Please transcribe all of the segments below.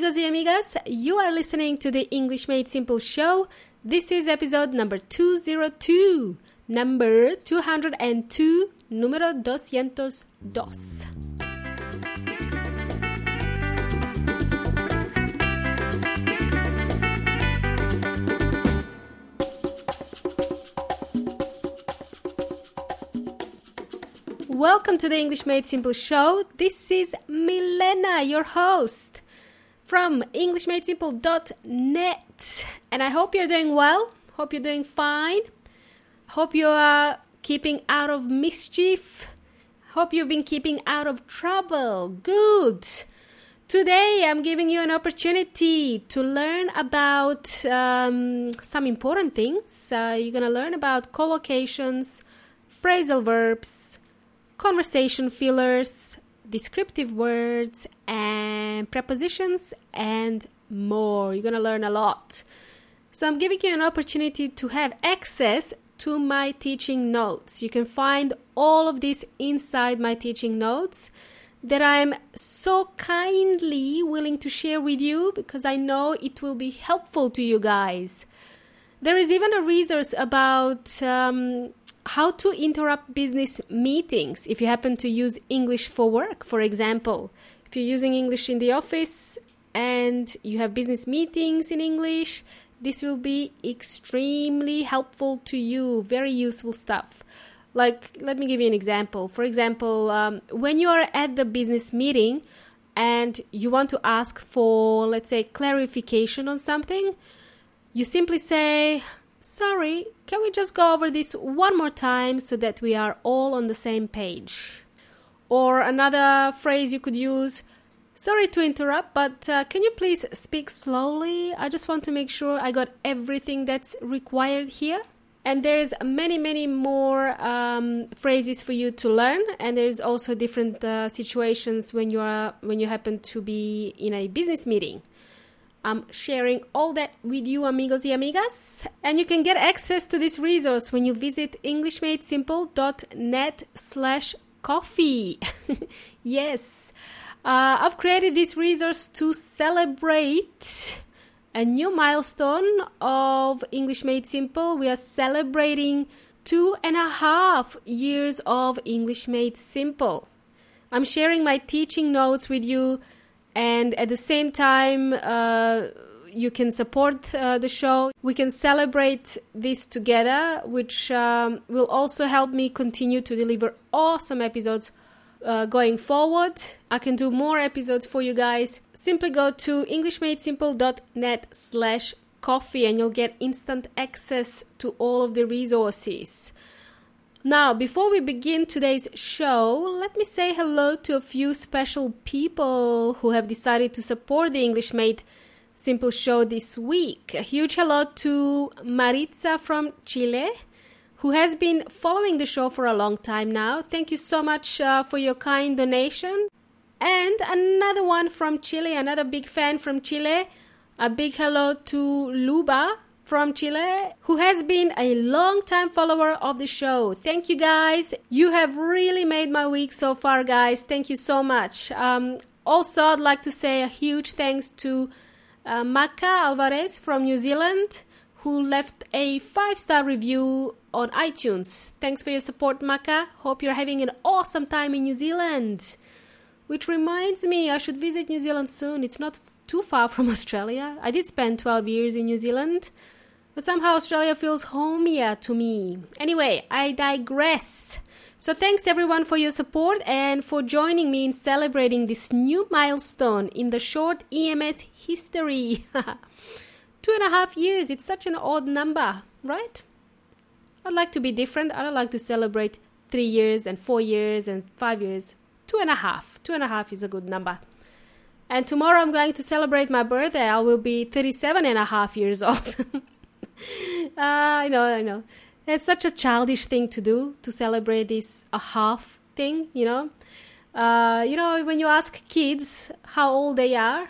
amigos y amigas. You are listening to the English Made Simple show. This is episode number 202. Number 202, número 202. Welcome to the English Made Simple show. This is Milena, your host from EnglishMadeSimple.net. And I hope you're doing well. Hope you're doing fine. Hope you are keeping out of mischief. Hope you've been keeping out of trouble. Good. Today, I'm giving you an opportunity to learn about um, some important things. Uh, you're going to learn about collocations, phrasal verbs, conversation fillers, descriptive words, and prepositions, and more. You're going to learn a lot. So, I'm giving you an opportunity to have access to my teaching notes. You can find all of this inside my teaching notes that I'm so kindly willing to share with you because I know it will be helpful to you guys. There is even a resource about um, how to interrupt business meetings if you happen to use English for work, for example. If you're using English in the office and you have business meetings in English, this will be extremely helpful to you. Very useful stuff. Like, let me give you an example. For example, um, when you are at the business meeting and you want to ask for, let's say, clarification on something, you simply say, Sorry, can we just go over this one more time so that we are all on the same page? Or another phrase you could use Sorry to interrupt, but uh, can you please speak slowly? I just want to make sure I got everything that's required here. And there's many, many more um, phrases for you to learn, and there's also different uh, situations when you are when you happen to be in a business meeting. I'm sharing all that with you, amigos y amigas. And you can get access to this resource when you visit EnglishMadeSimple.net slash coffee. yes. Uh, I've created this resource to celebrate a new milestone of English Made Simple. We are celebrating two and a half years of English Made Simple. I'm sharing my teaching notes with you and at the same time uh, you can support uh, the show. We can celebrate this together which um, will also help me continue to deliver awesome episodes uh, going forward. I can do more episodes for you guys. Simply go to englishmadesimple.net slash coffee and you'll get instant access to all of the resources now, before we begin today's show, let me say hello to a few special people who have decided to support the English Made Simple show this week. A huge hello to Maritza from Chile, who has been following the show for a long time now. Thank you so much uh, for your kind donation. And another one from Chile, another big fan from Chile. A big hello to Luba from Chile who has been a long time follower of the show. Thank you guys. You have really made my week so far, guys. Thank you so much. Um, also, I'd like to say a huge thanks to uh, Maka Alvarez from New Zealand who left a five star review on iTunes. Thanks for your support, Maka. Hope you're having an awesome time in New Zealand. Which reminds me, I should visit New Zealand soon. It's not too far from Australia. I did spend 12 years in New Zealand. But somehow Australia feels homier to me. Anyway, I digress. So thanks everyone for your support and for joining me in celebrating this new milestone in the short EMS history. Two and a half years, it's such an odd number, right? I'd like to be different. I don't like to celebrate three years and four years and five years. Two and a half. Two and a half is a good number. And tomorrow I'm going to celebrate my birthday. I will be 37 and a half years old. uh, I know, I know. It's such a childish thing to do to celebrate this a half thing, you know. Uh, you know, when you ask kids how old they are,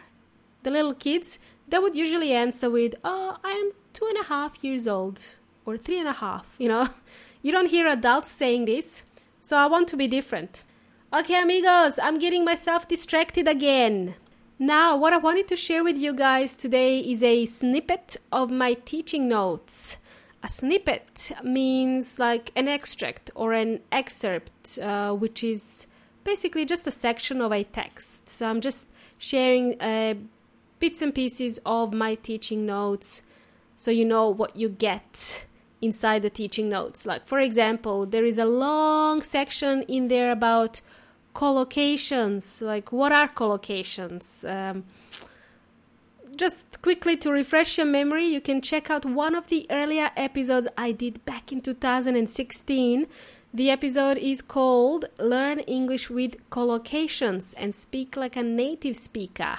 the little kids, they would usually answer with, "Oh, I'm two and a half years old," or three and a half. You know, you don't hear adults saying this, so I want to be different. Okay, amigos, I'm getting myself distracted again. Now, what I wanted to share with you guys today is a snippet of my teaching notes. A snippet means like an extract or an excerpt, uh, which is basically just a section of a text. So I'm just sharing uh, bits and pieces of my teaching notes so you know what you get inside the teaching notes. Like, for example, there is a long section in there about collocations. Like, what are collocations? Um, just quickly to refresh your memory, you can check out one of the earlier episodes I did back in 2016. The episode is called Learn English with Collocations and Speak Like a Native Speaker.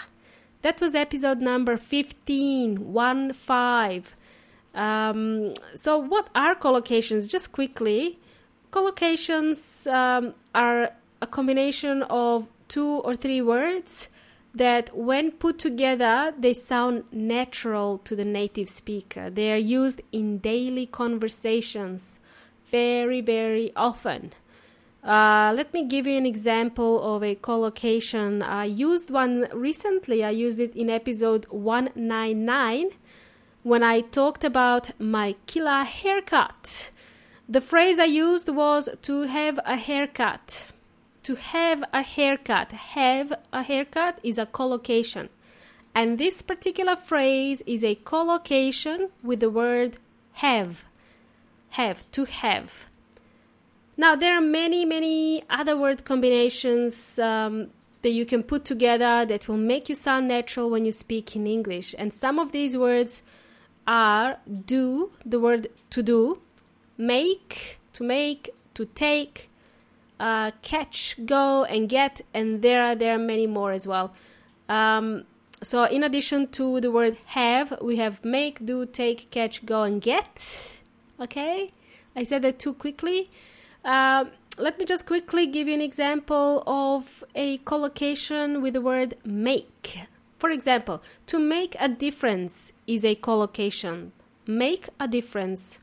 That was episode number 15, 1 5. Um, so, what are collocations? Just quickly, collocations um, are a combination of two or three words that, when put together, they sound natural to the native speaker. They are used in daily conversations very, very often. Uh, let me give you an example of a collocation. I used one recently. I used it in episode 199 when I talked about my killer haircut. The phrase I used was to have a haircut. To have a haircut. Have a haircut is a collocation. And this particular phrase is a collocation with the word have. Have, to have. Now, there are many, many other word combinations um, that you can put together that will make you sound natural when you speak in English. And some of these words are do, the word to do, make, to make, to take, uh, catch, go, and get, and there are there are many more as well. Um, so, in addition to the word have, we have make, do, take, catch, go, and get. Okay, I said that too quickly. Uh, let me just quickly give you an example of a collocation with the word make. For example, to make a difference is a collocation. Make a difference.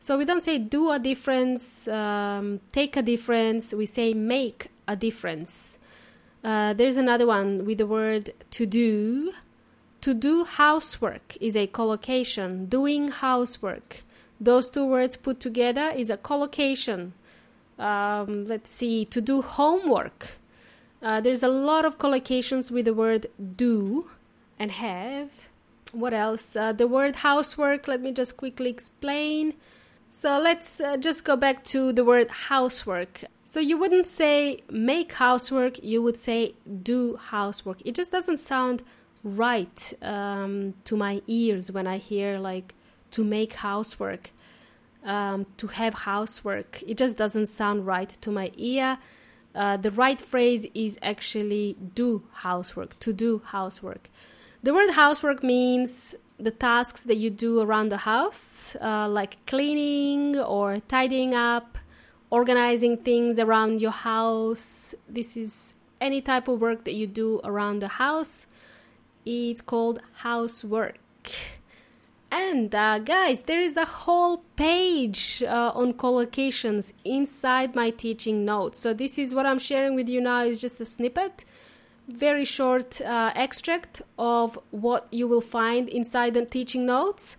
So we don't say do a difference, um, take a difference, we say make a difference. Uh, there's another one with the word to do. To do housework is a collocation. Doing housework. Those two words put together is a collocation. Um, let's see, to do homework uh, there's a lot of collocations with the word do and have. What else? Uh, the word housework, let me just quickly explain. So let's uh, just go back to the word housework. So you wouldn't say make housework, you would say do housework. It just doesn't sound right um, to my ears when I hear like to make housework, um, to have housework. It just doesn't sound right to my ear. Uh, the right phrase is actually do housework, to do housework. The word housework means the tasks that you do around the house, uh, like cleaning or tidying up, organizing things around your house. This is any type of work that you do around the house. It's called housework. And uh, guys, there is a whole page uh, on collocations inside my teaching notes. So this is what I'm sharing with you now is just a snippet, very short uh, extract of what you will find inside the teaching notes.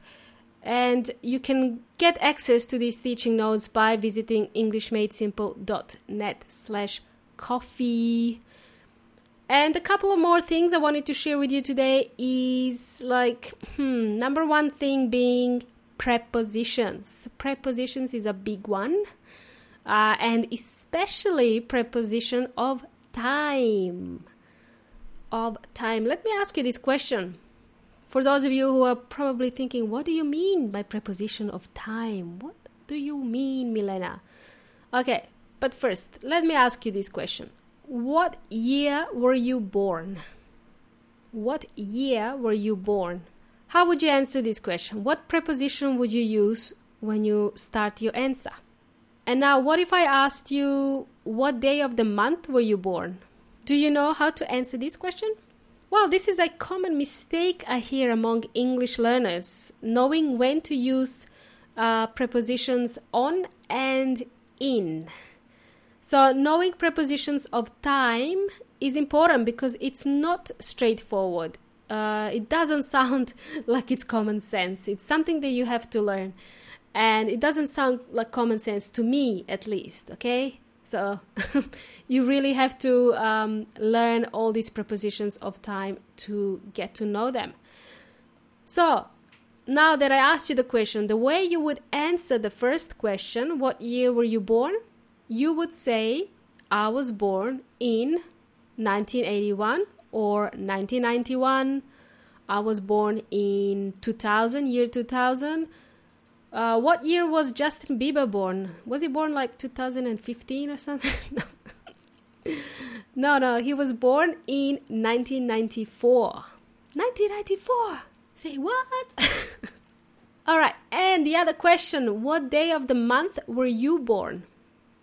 And you can get access to these teaching notes by visiting englishmadesimple.net slash coffee. And a couple of more things I wanted to share with you today is like, hmm, number one thing being prepositions. Prepositions is a big one, uh, and especially preposition of time. Of time. Let me ask you this question. For those of you who are probably thinking, what do you mean by preposition of time? What do you mean, Milena? Okay, but first, let me ask you this question what year were you born? What year were you born? How would you answer this question? What preposition would you use when you start your answer? And now, what if I asked you, what day of the month were you born? Do you know how to answer this question? Well, this is a common mistake I hear among English learners, knowing when to use uh, prepositions on and in. So, knowing prepositions of time is important because it's not straightforward. Uh, it doesn't sound like it's common sense. It's something that you have to learn. And it doesn't sound like common sense to me, at least, okay? So you really have to um, learn all these prepositions of time to get to know them. So now that I asked you the question, the way you would answer the first question, what year were you born? You would say, I was born in 1981 or 1991. I was born in 2000, year 2000. Uh, what year was Justin Bieber born? Was he born like 2015 or something? no. no, no, he was born in 1994. 1994! Say what? All right, and the other question What day of the month were you born?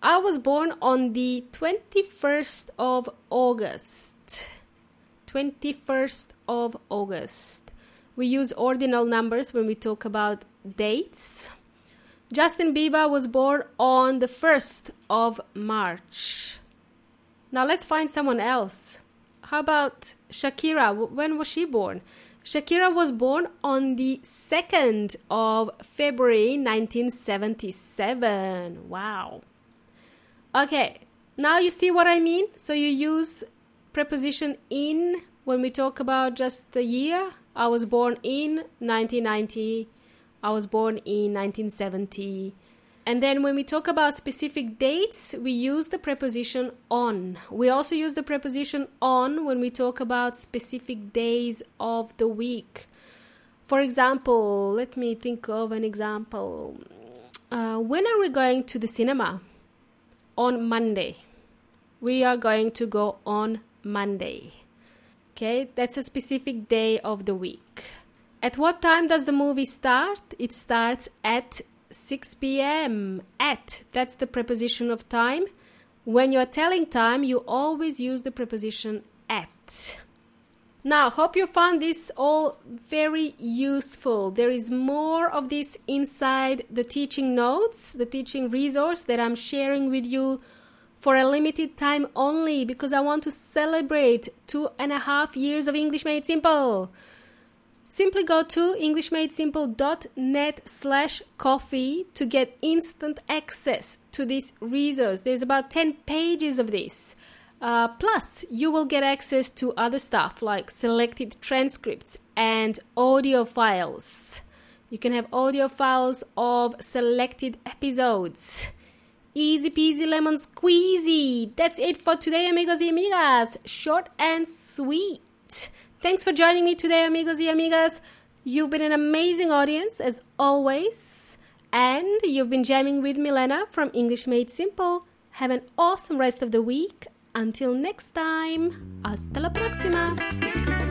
I was born on the 21st of August. 21st of August. We use ordinal numbers when we talk about dates. Justin Bieber was born on the 1st of March. Now let's find someone else. How about Shakira? When was she born? Shakira was born on the 2nd of February 1977. Wow. Okay, now you see what I mean? So you use preposition in when we talk about just the year. I was born in 1990. I was born in 1970. And then when we talk about specific dates, we use the preposition on. We also use the preposition on when we talk about specific days of the week. For example, let me think of an example. Uh, when are we going to the cinema? On Monday. We are going to go on Monday. Okay, that's a specific day of the week. At what time does the movie start? It starts at 6 p.m. At, that's the preposition of time. When you're telling time, you always use the preposition at. Now, hope you found this all very useful. There is more of this inside the teaching notes, the teaching resource that I'm sharing with you for a limited time only because I want to celebrate two and a half years of English Made Simple. Simply go to englishmadesimple.net slash coffee to get instant access to this resource. There's about 10 pages of this. Uh, plus, you will get access to other stuff like selected transcripts and audio files. You can have audio files of selected episodes. Easy peasy lemon squeezy. That's it for today, amigos y amigas. Short and sweet. Thanks for joining me today, amigos y amigas. You've been an amazing audience as always. And you've been jamming with Milena from English Made Simple. Have an awesome rest of the week. Until next time, hasta la próxima.